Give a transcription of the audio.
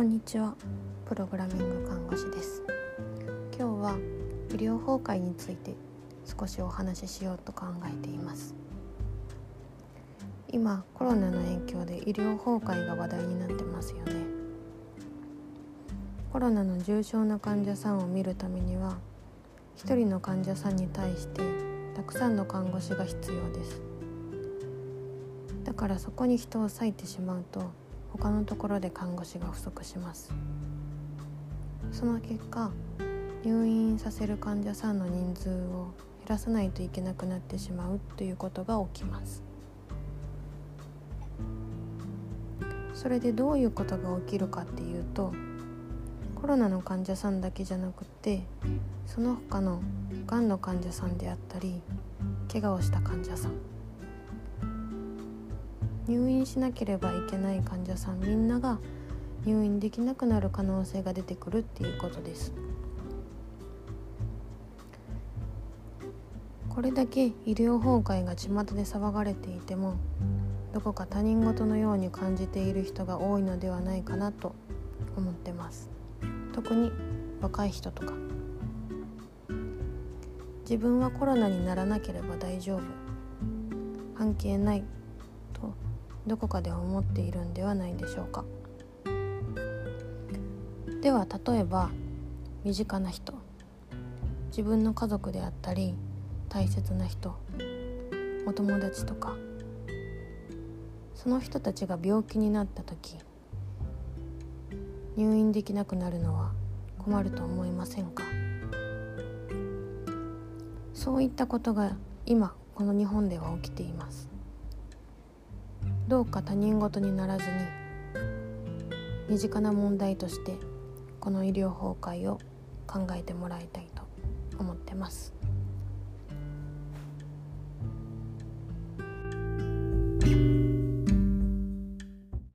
こんにちは。プログラミング看護師です。今日は医療崩壊について少しお話ししようと考えています。今コロナの影響で医療崩壊が話題になってますよね。コロナの重症な患者さんを見るためには一人の患者さんに対してたくさんの看護師が必要です。だからそこに人を割いてしまうと他のところで看護師が不足します。その結果入院させる患者さんの人数を減らさないといけなくなってしまうということが起きます。それでどういうことが起きるかっていうとコロナの患者さんだけじゃなくてその他のがんの患者さんであったり怪我をした患者さん。入院しなければいけない患者さんみんなが入院できなくなる可能性が出てくるっていうことです。これだけ医療崩壊が巷で騒がれていてもどこか他人事のように感じている人が多いのではないかなと思ってます。特に若い人とか。自分はコロナにならなければ大丈夫。関係ないとどこかで思っているんではないでしょうか。では例えば身近な人。自分の家族であったり大切な人。お友達とか。その人たちが病気になった時入院できなくなるのは困ると思いませんか？そういったことが今この日本では起きています。どうか他人事にならずに身近な問題としてこの医療崩壊を考えてもらいたいと思ってます。